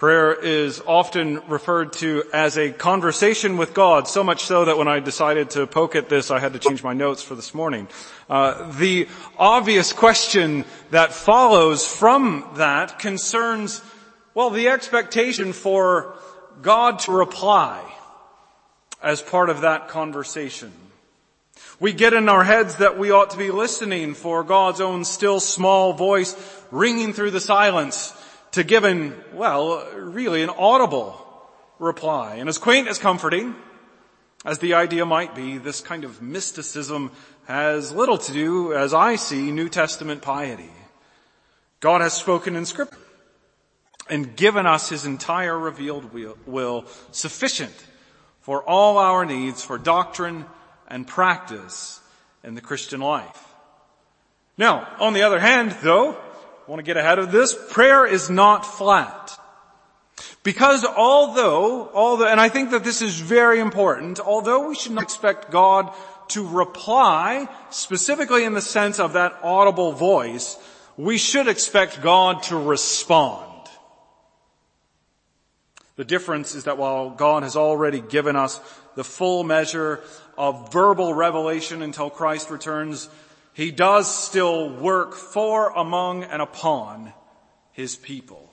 Prayer is often referred to as a conversation with God, so much so that when I decided to poke at this, I had to change my notes for this morning. Uh, the obvious question that follows from that concerns, well, the expectation for God to reply as part of that conversation. We get in our heads that we ought to be listening for God's own still small voice ringing through the silence to give well, really an audible reply. And as quaint as comforting as the idea might be, this kind of mysticism has little to do, as I see, New Testament piety. God has spoken in scripture and given us his entire revealed will, sufficient for all our needs for doctrine and practice in the Christian life. Now, on the other hand, though, want to get ahead of this. Prayer is not flat. Because although, although, and I think that this is very important, although we should not expect God to reply, specifically in the sense of that audible voice, we should expect God to respond. The difference is that while God has already given us the full measure of verbal revelation until Christ returns, he does still work for, among, and upon his people.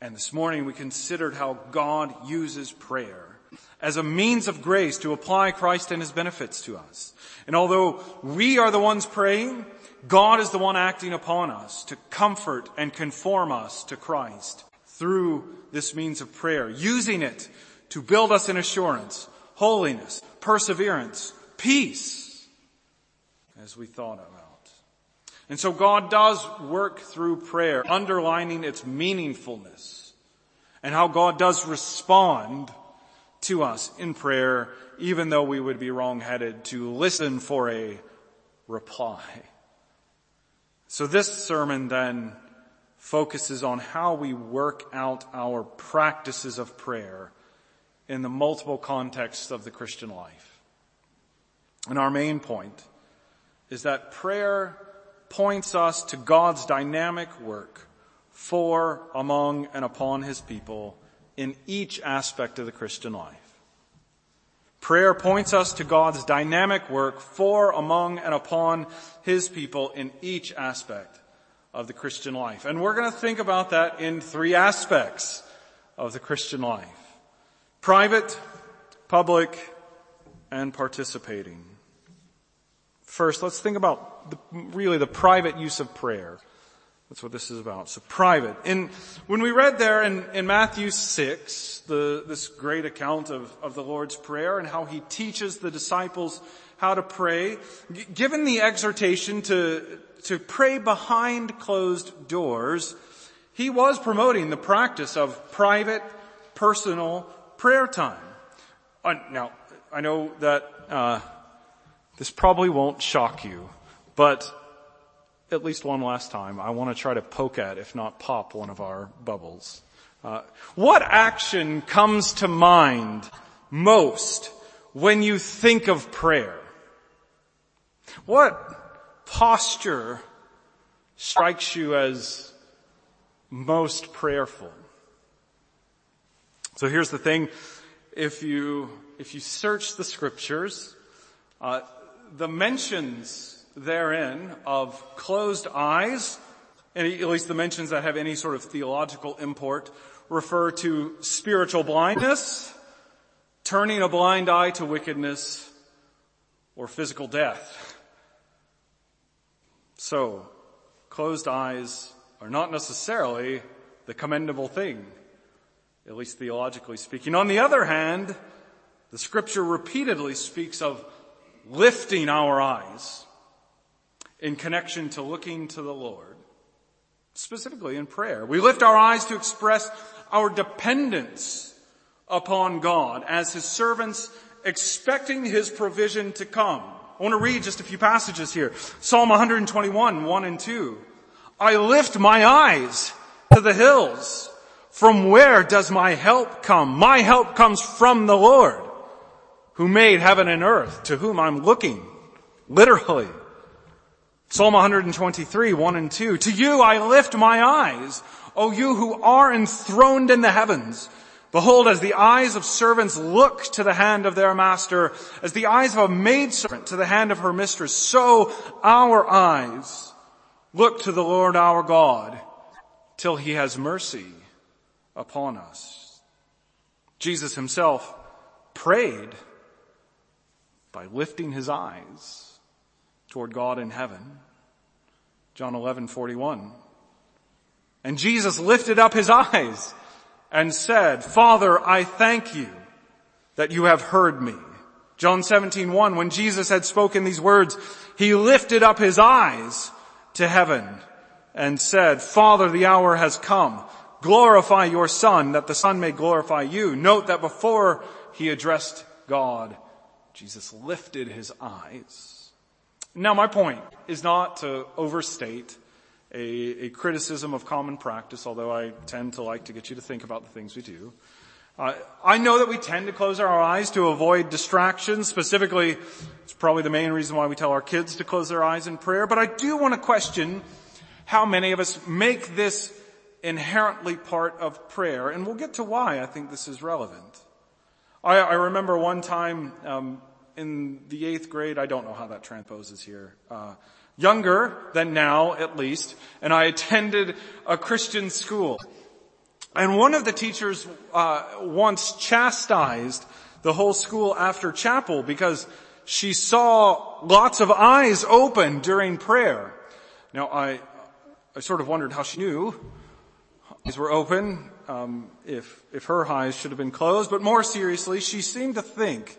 And this morning we considered how God uses prayer as a means of grace to apply Christ and his benefits to us. And although we are the ones praying, God is the one acting upon us to comfort and conform us to Christ through this means of prayer, using it to build us in assurance, holiness, perseverance, peace, as we thought about. And so God does work through prayer, underlining its meaningfulness and how God does respond to us in prayer, even though we would be wrongheaded to listen for a reply. So this sermon then focuses on how we work out our practices of prayer in the multiple contexts of the Christian life. And our main point is that prayer points us to God's dynamic work for, among, and upon His people in each aspect of the Christian life. Prayer points us to God's dynamic work for, among, and upon His people in each aspect of the Christian life. And we're going to think about that in three aspects of the Christian life. Private, public, and participating. First, let's think about the, really the private use of prayer. That's what this is about. So private. In, when we read there in, in Matthew 6, the, this great account of, of the Lord's Prayer and how he teaches the disciples how to pray, g- given the exhortation to, to pray behind closed doors, he was promoting the practice of private, personal prayer time. Uh, now, I know that, uh, this probably won't shock you, but at least one last time, I want to try to poke at, if not pop, one of our bubbles. Uh, what action comes to mind most when you think of prayer? What posture strikes you as most prayerful? So here's the thing. If you, if you search the scriptures, uh, the mentions therein of closed eyes, at least the mentions that have any sort of theological import, refer to spiritual blindness, turning a blind eye to wickedness, or physical death. So, closed eyes are not necessarily the commendable thing, at least theologically speaking. On the other hand, the scripture repeatedly speaks of lifting our eyes in connection to looking to the Lord, specifically in prayer. We lift our eyes to express our dependence upon God as His servants expecting His provision to come. I want to read just a few passages here. Psalm 121, 1 and 2. I lift my eyes to the hills. From where does my help come? My help comes from the Lord who made heaven and earth, to whom I'm looking, literally. Psalm 123, 1 and 2. To you I lift my eyes, O you who are enthroned in the heavens, behold, as the eyes of servants look to the hand of their master, as the eyes of a maidservant to the hand of her mistress, so our eyes look to the Lord our God till he has mercy upon us. Jesus himself prayed by lifting his eyes toward God in heaven. John 11, 41. And Jesus lifted up his eyes and said, Father, I thank you that you have heard me. John 17, 1, when Jesus had spoken these words, he lifted up his eyes to heaven and said, Father, the hour has come. Glorify your son that the son may glorify you. Note that before he addressed God, Jesus lifted his eyes. Now my point is not to overstate a, a, criticism of common practice, although I tend to like to get you to think about the things we do. Uh, I know that we tend to close our eyes to avoid distractions. Specifically, it's probably the main reason why we tell our kids to close their eyes in prayer. But I do want to question how many of us make this inherently part of prayer, and we'll get to why I think this is relevant. I, I remember one time um, in the eighth grade. I don't know how that transposes here. Uh, younger than now, at least, and I attended a Christian school. And one of the teachers uh, once chastised the whole school after chapel because she saw lots of eyes open during prayer. Now, I, I sort of wondered how she knew eyes were open, um, if if her eyes should have been closed. But more seriously, she seemed to think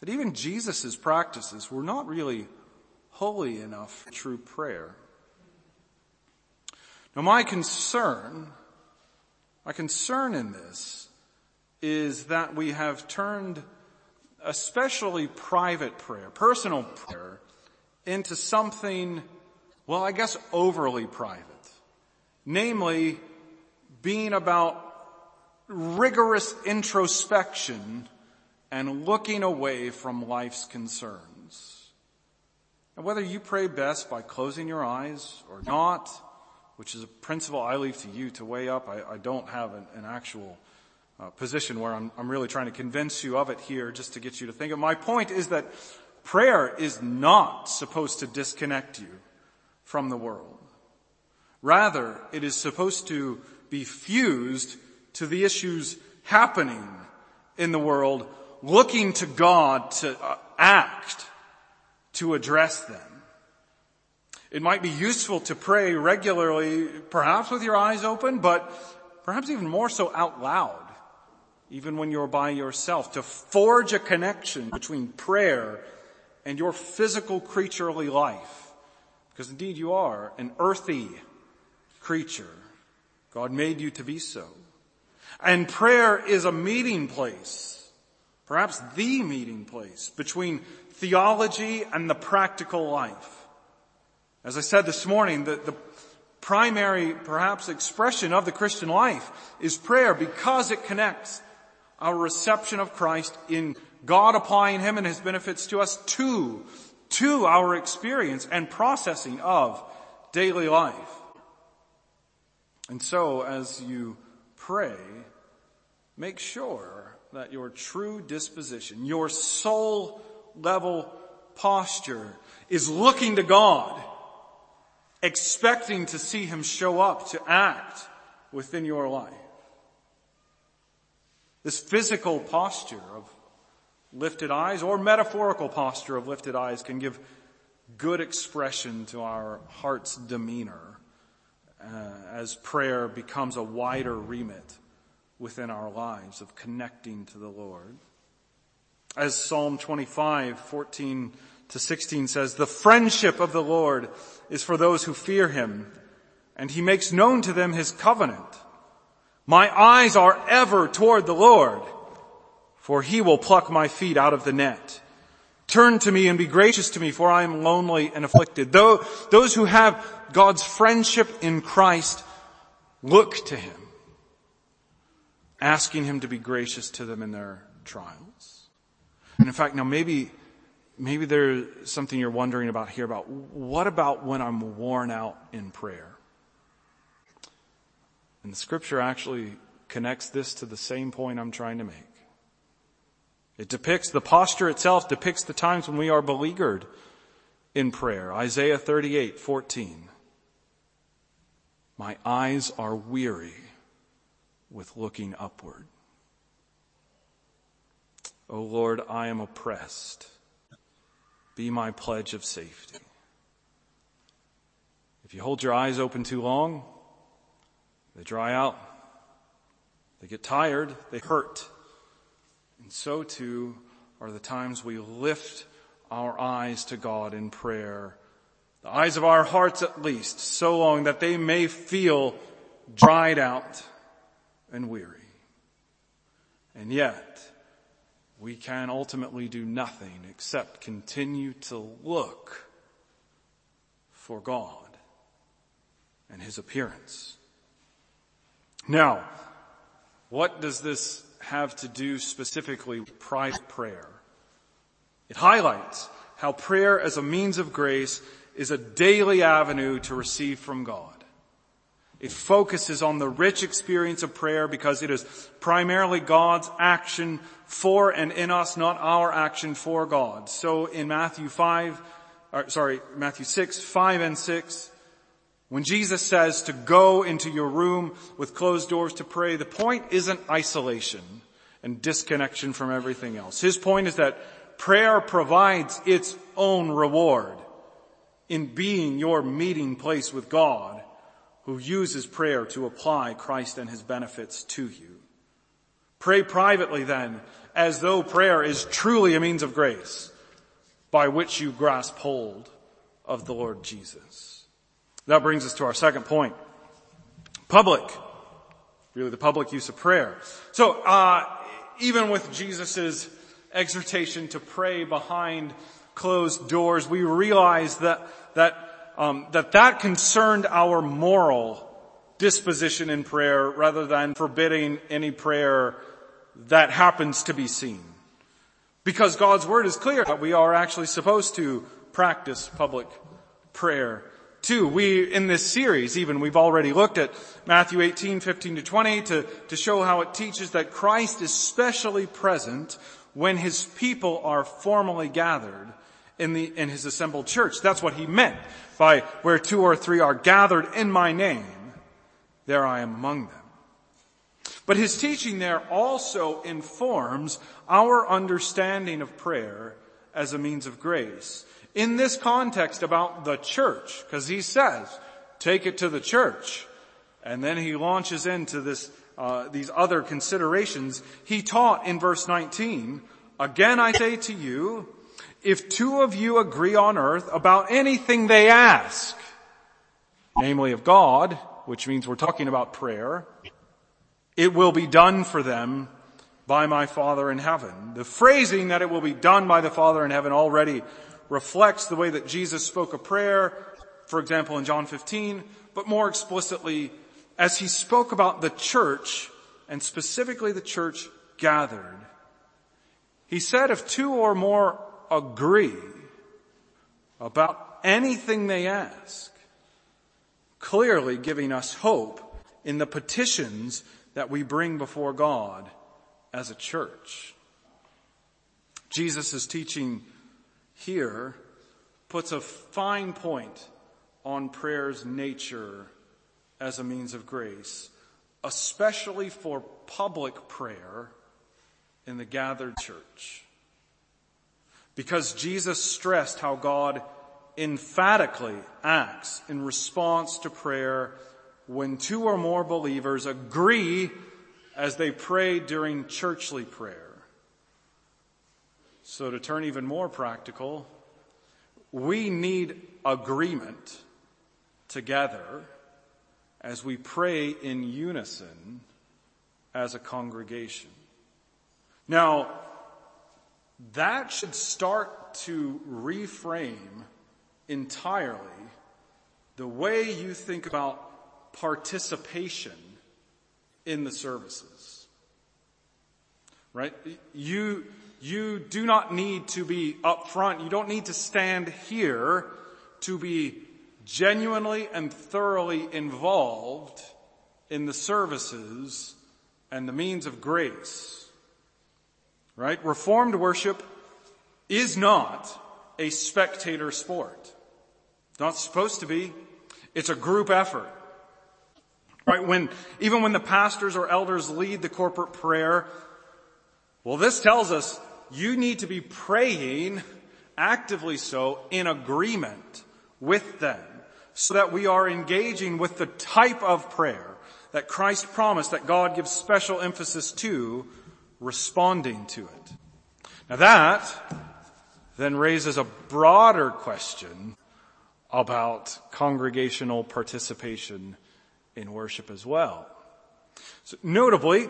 that even Jesus' practices were not really holy enough for true prayer. Now my concern, my concern in this is that we have turned especially private prayer, personal prayer, into something, well, I guess overly private. Namely, being about rigorous introspection and looking away from life's concerns. And whether you pray best by closing your eyes or not, which is a principle I leave to you to weigh up, I, I don't have an, an actual uh, position where I'm, I'm really trying to convince you of it here just to get you to think of. My point is that prayer is not supposed to disconnect you from the world. Rather, it is supposed to be fused to the issues happening in the world, looking to God to uh, act to address them. It might be useful to pray regularly, perhaps with your eyes open, but perhaps even more so out loud, even when you're by yourself, to forge a connection between prayer and your physical creaturely life. Because indeed you are an earthy creature. God made you to be so. And prayer is a meeting place, perhaps the meeting place between theology and the practical life. As I said this morning, the, the primary, perhaps, expression of the Christian life is prayer because it connects our reception of Christ in God applying Him and His benefits to us to, to our experience and processing of daily life. And so, as you pray, make sure that your true disposition, your soul level posture is looking to God, expecting to see Him show up to act within your life. This physical posture of lifted eyes or metaphorical posture of lifted eyes can give good expression to our heart's demeanor uh, as prayer becomes a wider remit within our lives of connecting to the Lord. As Psalm 25, 14 to 16 says, the friendship of the Lord is for those who fear him, and he makes known to them his covenant. My eyes are ever toward the Lord, for he will pluck my feet out of the net. Turn to me and be gracious to me, for I am lonely and afflicted. Though those who have God's friendship in Christ look to him, asking him to be gracious to them in their trials. And in fact, now maybe, maybe there's something you're wondering about here about what about when I'm worn out in prayer? And the scripture actually connects this to the same point I'm trying to make. It depicts the posture itself, depicts the times when we are beleaguered in prayer. Isaiah 38, 14. My eyes are weary with looking upward. O Lord, I am oppressed. Be my pledge of safety. If you hold your eyes open too long, they dry out. They get tired. They hurt. And so too are the times we lift our eyes to God in prayer. The eyes of our hearts at least, so long that they may feel dried out and weary. And yet, we can ultimately do nothing except continue to look for God and His appearance. Now, what does this have to do specifically with private prayer? It highlights how prayer as a means of grace is a daily avenue to receive from God. It focuses on the rich experience of prayer because it is primarily God's action for and in us, not our action for God. So in Matthew 5, or, sorry, Matthew 6, 5 and 6, when Jesus says to go into your room with closed doors to pray, the point isn't isolation and disconnection from everything else. His point is that prayer provides its own reward in being your meeting place with God who uses prayer to apply Christ and his benefits to you. Pray privately then as though prayer is truly a means of grace by which you grasp hold of the Lord Jesus. That brings us to our second point. Public. Really the public use of prayer. So, uh, even with Jesus' exhortation to pray behind closed doors, we realize that, that, um, that that concerned our moral disposition in prayer rather than forbidding any prayer that happens to be seen. Because God's word is clear that we are actually supposed to practice public prayer Two, we, in this series even, we've already looked at Matthew 18, 15 to 20 to, to show how it teaches that Christ is specially present when his people are formally gathered in the, in his assembled church. That's what he meant by where two or three are gathered in my name, there I am among them. But his teaching there also informs our understanding of prayer as a means of grace in this context about the church, because he says, take it to the church. And then he launches into this, uh, these other considerations. He taught in verse 19, again I say to you, if two of you agree on earth about anything they ask, namely of God, which means we're talking about prayer, it will be done for them by my Father in heaven. The phrasing that it will be done by the Father in heaven already reflects the way that Jesus spoke a prayer, for example in John 15, but more explicitly as he spoke about the church and specifically the church gathered. He said if two or more agree about anything they ask, clearly giving us hope in the petitions that we bring before God as a church. Jesus teaching here puts a fine point on prayer's nature as a means of grace, especially for public prayer in the gathered church. Because Jesus stressed how God emphatically acts in response to prayer when two or more believers agree as they pray during churchly prayer. So to turn even more practical, we need agreement together as we pray in unison as a congregation. Now, that should start to reframe entirely the way you think about participation in the services. Right? You, you do not need to be up front. You don't need to stand here to be genuinely and thoroughly involved in the services and the means of grace. Right? Reformed worship is not a spectator sport. Not supposed to be. It's a group effort. Right? When, even when the pastors or elders lead the corporate prayer, well, this tells us you need to be praying actively so in agreement with them so that we are engaging with the type of prayer that Christ promised that God gives special emphasis to responding to it. Now that then raises a broader question about congregational participation in worship as well. So notably,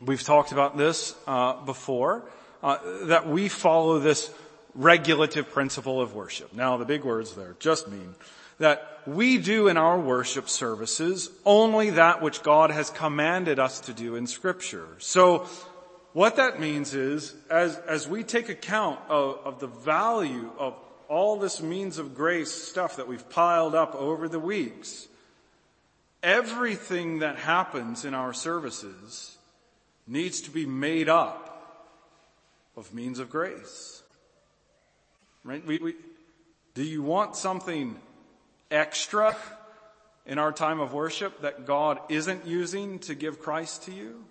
we've talked about this uh, before, uh, that we follow this regulative principle of worship. Now the big words there just mean that we do in our worship services only that which God has commanded us to do in scripture. So what that means is, as, as we take account of, of the value of all this means of grace stuff that we've piled up over the weeks, everything that happens in our services needs to be made up of means of grace. Right? We, we, do you want something extra in our time of worship that God isn't using to give Christ to you?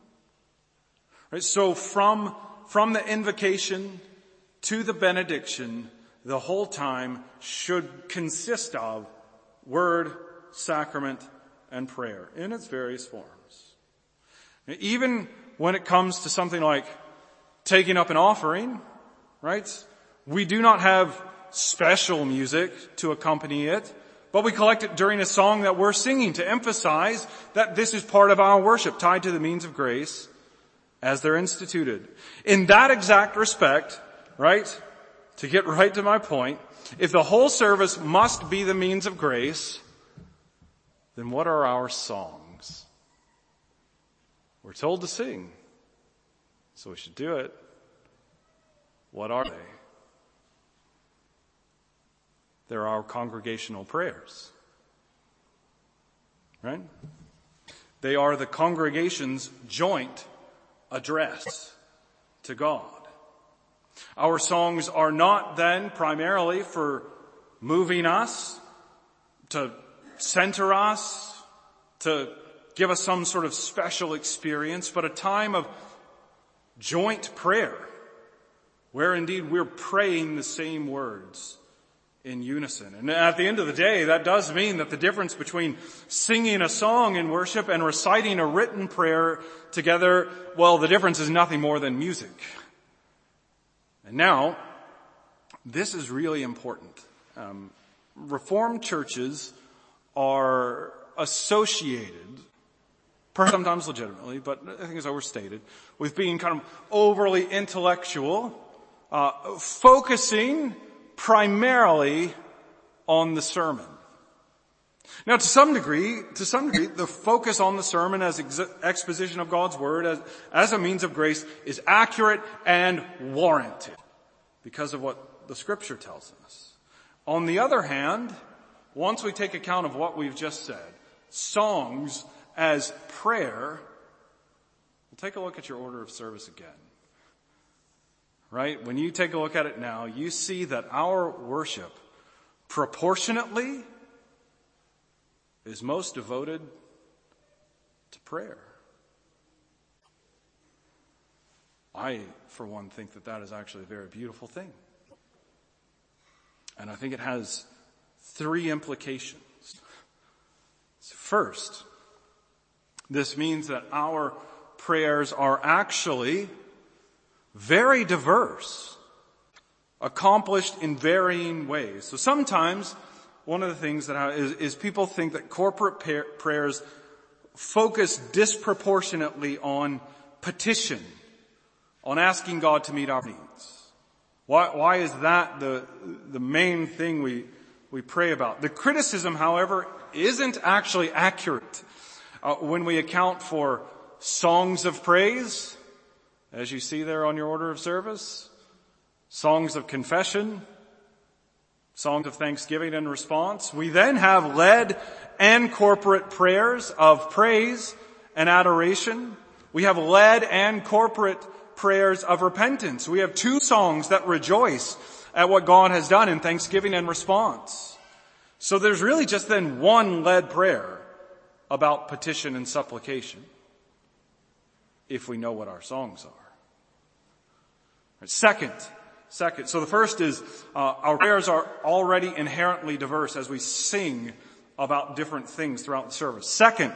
Right? So from, from the invocation to the benediction, the whole time should consist of word, sacrament, and prayer in its various forms. Even when it comes to something like taking up an offering, right? We do not have special music to accompany it, but we collect it during a song that we're singing to emphasize that this is part of our worship tied to the means of grace as they're instituted. In that exact respect, right, to get right to my point, if the whole service must be the means of grace, then what are our songs? We're told to sing, so we should do it. What are they? They're our congregational prayers. Right? They are the congregation's joint address to God. Our songs are not then primarily for moving us, to center us, to give us some sort of special experience, but a time of joint prayer, where indeed we're praying the same words in unison. And at the end of the day, that does mean that the difference between singing a song in worship and reciting a written prayer together, well, the difference is nothing more than music. And now, this is really important. Um, Reformed churches are associated, perhaps sometimes legitimately, but I think it's overstated, with being kind of overly intellectual, uh, focusing primarily on the sermon. Now to some degree, to some degree, the focus on the sermon as ex- exposition of God's Word as, as a means of grace is accurate and warranted because of what the scripture tells us. On the other hand, once we take account of what we've just said, songs as prayer, we'll take a look at your order of service again right? When you take a look at it now, you see that our worship proportionately is most devoted to prayer. I, for one, think that that is actually a very beautiful thing. And I think it has three implications. First, this means that our prayers are actually very diverse, accomplished in varying ways. So sometimes one of the things that is, is people think that corporate prayers focus disproportionately on petition, on asking God to meet our needs. Why, why is that the, the main thing we, we pray about? The criticism, however, isn't actually accurate. Uh, when we account for songs of praise, as you see there on your order of service, songs of confession, songs of thanksgiving and response. We then have led and corporate prayers of praise and adoration. We have led and corporate prayers of repentance. We have two songs that rejoice at what God has done in thanksgiving and response. So there's really just then one led prayer about petition and supplication if we know what our songs are. Second, second. So the first is uh, our prayers are already inherently diverse as we sing about different things throughout the service. Second,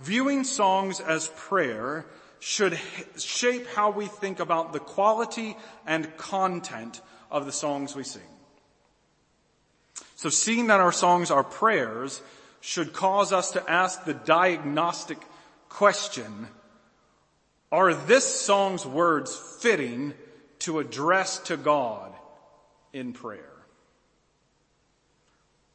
viewing songs as prayer should shape how we think about the quality and content of the songs we sing. So seeing that our songs are prayers should cause us to ask the diagnostic question, are this song's words fitting to address to God in prayer.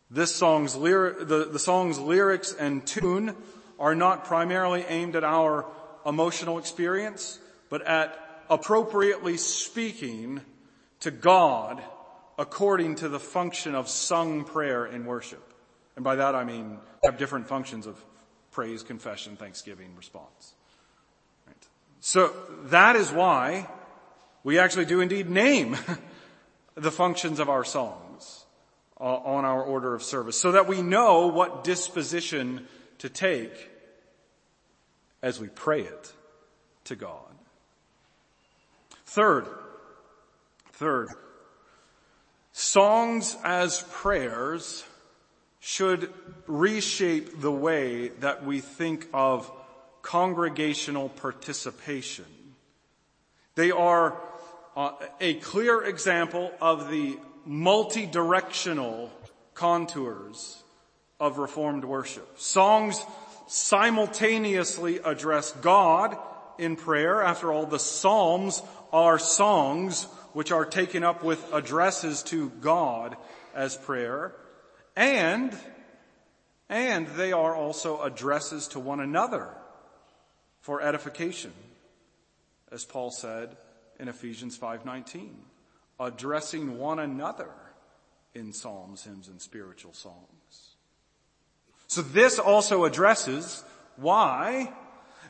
This song's lyric, the, the song's lyrics and tune are not primarily aimed at our emotional experience, but at appropriately speaking to God according to the function of sung prayer in worship. And by that I mean have different functions of praise, confession, thanksgiving, response. Right. So that is why we actually do indeed name the functions of our songs uh, on our order of service so that we know what disposition to take as we pray it to God. Third, third, songs as prayers should reshape the way that we think of congregational participation. They are uh, a clear example of the multi-directional contours of Reformed worship. Songs simultaneously address God in prayer. After all, the Psalms are songs which are taken up with addresses to God as prayer. And, and they are also addresses to one another for edification. As Paul said, in Ephesians 5:19, addressing one another in psalms, hymns, and spiritual songs. So this also addresses why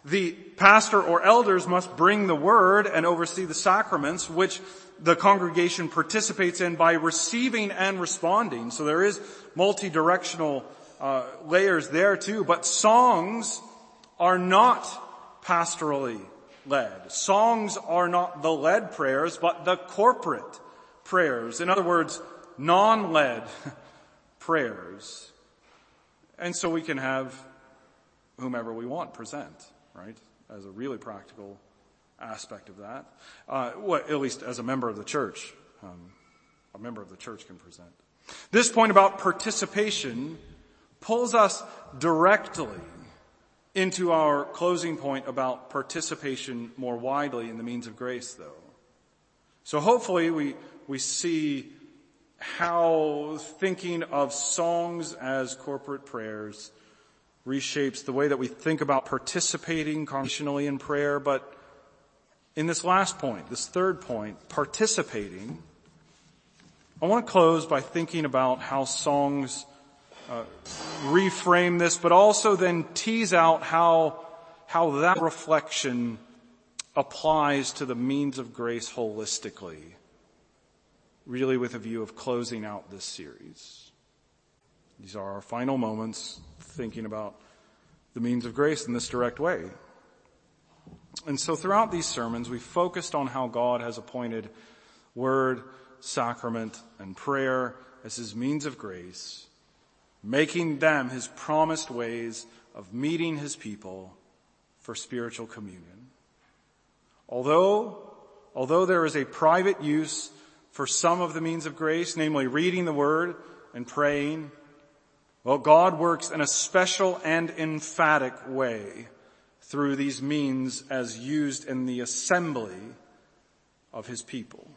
the pastor or elders must bring the word and oversee the sacraments, which the congregation participates in by receiving and responding. So there is multi-directional uh, layers there too, but songs are not pastorally led. Songs are not the led prayers, but the corporate prayers. In other words, non-led prayers. And so we can have whomever we want present, right? As a really practical aspect of that. Uh, well, at least as a member of the church, um, a member of the church can present. This point about participation pulls us directly into our closing point about participation more widely in the means of grace though. So hopefully we, we see how thinking of songs as corporate prayers reshapes the way that we think about participating congregationally in prayer, but in this last point, this third point, participating, I want to close by thinking about how songs uh, reframe this, but also then tease out how, how that reflection applies to the means of grace holistically, really with a view of closing out this series. These are our final moments thinking about the means of grace in this direct way. And so throughout these sermons, we focused on how God has appointed word, sacrament, and prayer as his means of grace making them his promised ways of meeting his people for spiritual communion. Although, although there is a private use for some of the means of grace, namely reading the word and praying, well, God works in a special and emphatic way through these means as used in the assembly of his people.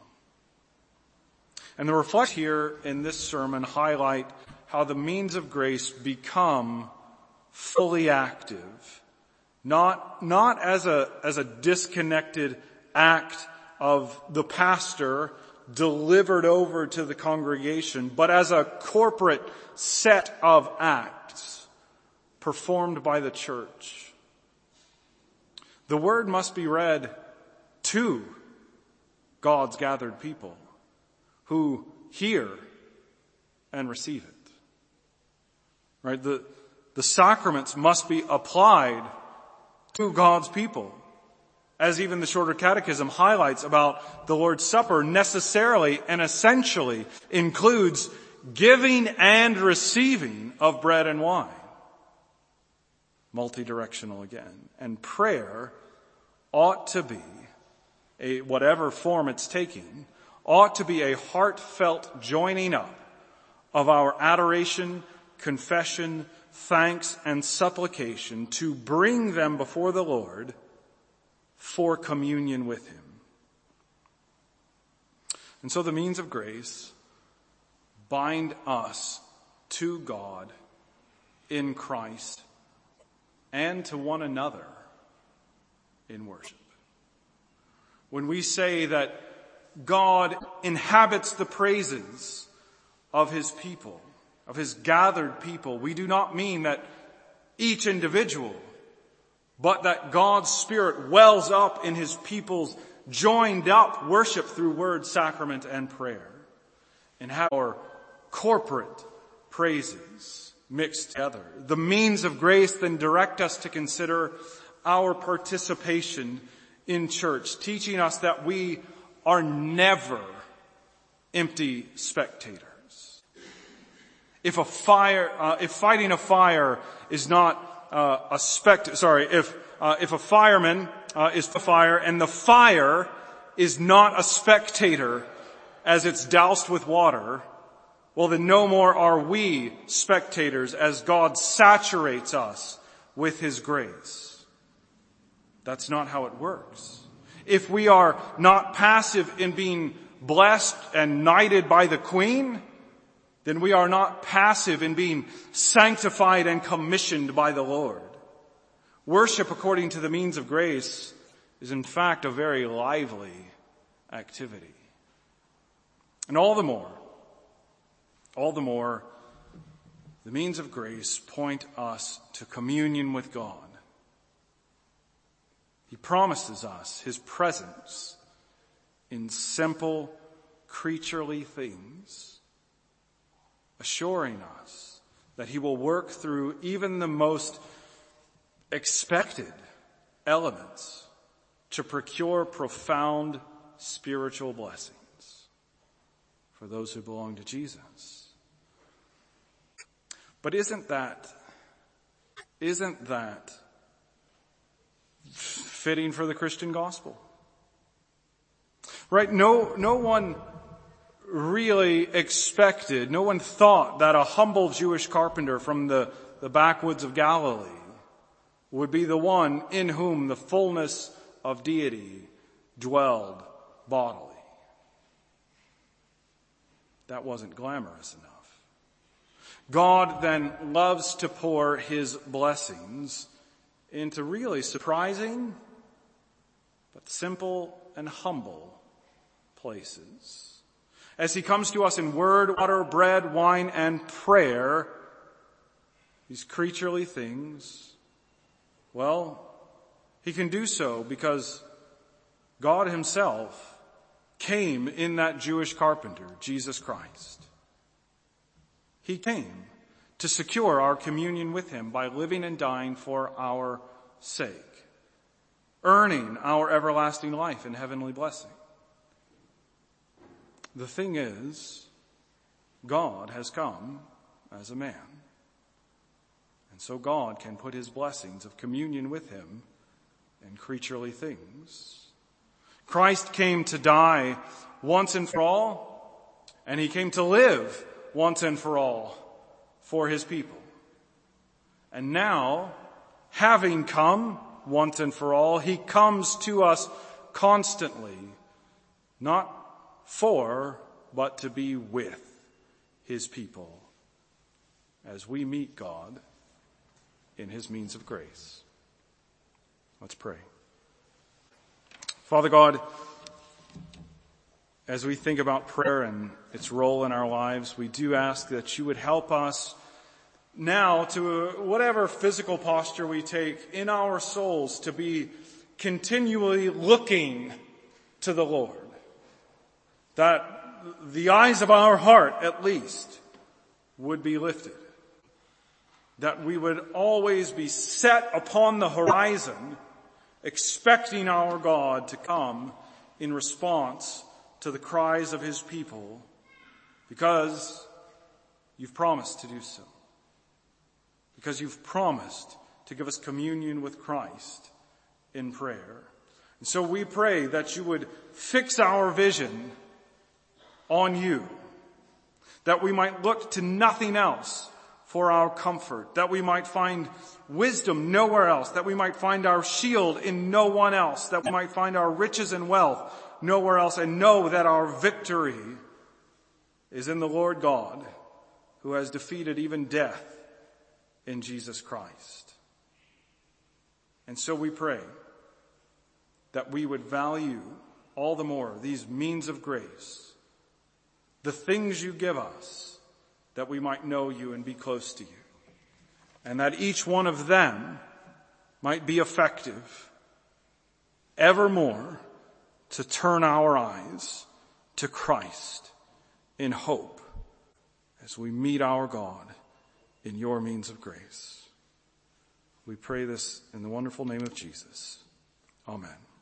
And the reflect here in this sermon highlight how the means of grace become fully active. Not, not as a, as a disconnected act of the pastor delivered over to the congregation, but as a corporate set of acts performed by the church. The word must be read to God's gathered people who hear and receive it. Right? The, the sacraments must be applied to God's people. As even the shorter catechism highlights about the Lord's Supper necessarily and essentially includes giving and receiving of bread and wine. Multidirectional again. And prayer ought to be a, whatever form it's taking, ought to be a heartfelt joining up of our adoration, confession, thanks, and supplication to bring them before the Lord for communion with Him. And so the means of grace bind us to God in Christ and to one another in worship. When we say that God inhabits the praises of His people, of His gathered people, we do not mean that each individual, but that God's Spirit wells up in His people's joined up worship through word, sacrament, and prayer, and have our corporate praises mixed together. The means of grace then direct us to consider our participation in church, teaching us that we are never empty spectators. If a fire, uh, if fighting a fire is not uh, a spect, sorry, if uh, if a fireman uh, is the fire and the fire is not a spectator as it's doused with water, well then no more are we spectators as God saturates us with His grace. That's not how it works. If we are not passive in being blessed and knighted by the Queen, then we are not passive in being sanctified and commissioned by the Lord. Worship according to the means of grace is in fact a very lively activity. And all the more, all the more, the means of grace point us to communion with God. He promises us His presence in simple, creaturely things, assuring us that He will work through even the most expected elements to procure profound spiritual blessings for those who belong to Jesus. But isn't that, isn't that fitting for the Christian gospel? Right? No, no one really expected, no one thought that a humble Jewish carpenter from the, the backwoods of Galilee would be the one in whom the fullness of deity dwelled bodily. That wasn't glamorous enough. God then loves to pour his blessings into really surprising, but simple and humble places. As he comes to us in word, water, bread, wine, and prayer, these creaturely things, well, he can do so because God himself came in that Jewish carpenter, Jesus Christ. He came to secure our communion with him by living and dying for our sake, earning our everlasting life and heavenly blessing. The thing is, God has come as a man. And so God can put his blessings of communion with him in creaturely things. Christ came to die once and for all, and he came to live once and for all for his people. And now, having come once and for all, he comes to us constantly, not for, but to be with his people as we meet God in his means of grace. Let's pray. Father God, as we think about prayer and its role in our lives, we do ask that you would help us now to uh, whatever physical posture we take in our souls to be continually looking to the Lord. That the eyes of our heart, at least, would be lifted. That we would always be set upon the horizon, expecting our God to come in response to the cries of his people because you've promised to do so. Because you've promised to give us communion with Christ in prayer. And so we pray that you would fix our vision on you, that we might look to nothing else for our comfort, that we might find wisdom nowhere else, that we might find our shield in no one else, that we might find our riches and wealth nowhere else, and know that our victory is in the Lord God, who has defeated even death in Jesus Christ. And so we pray that we would value all the more these means of grace, the things you give us, that we might know you and be close to you. And that each one of them might be effective evermore to turn our eyes to Christ in hope as we meet our God in your means of grace. We pray this in the wonderful name of Jesus. Amen.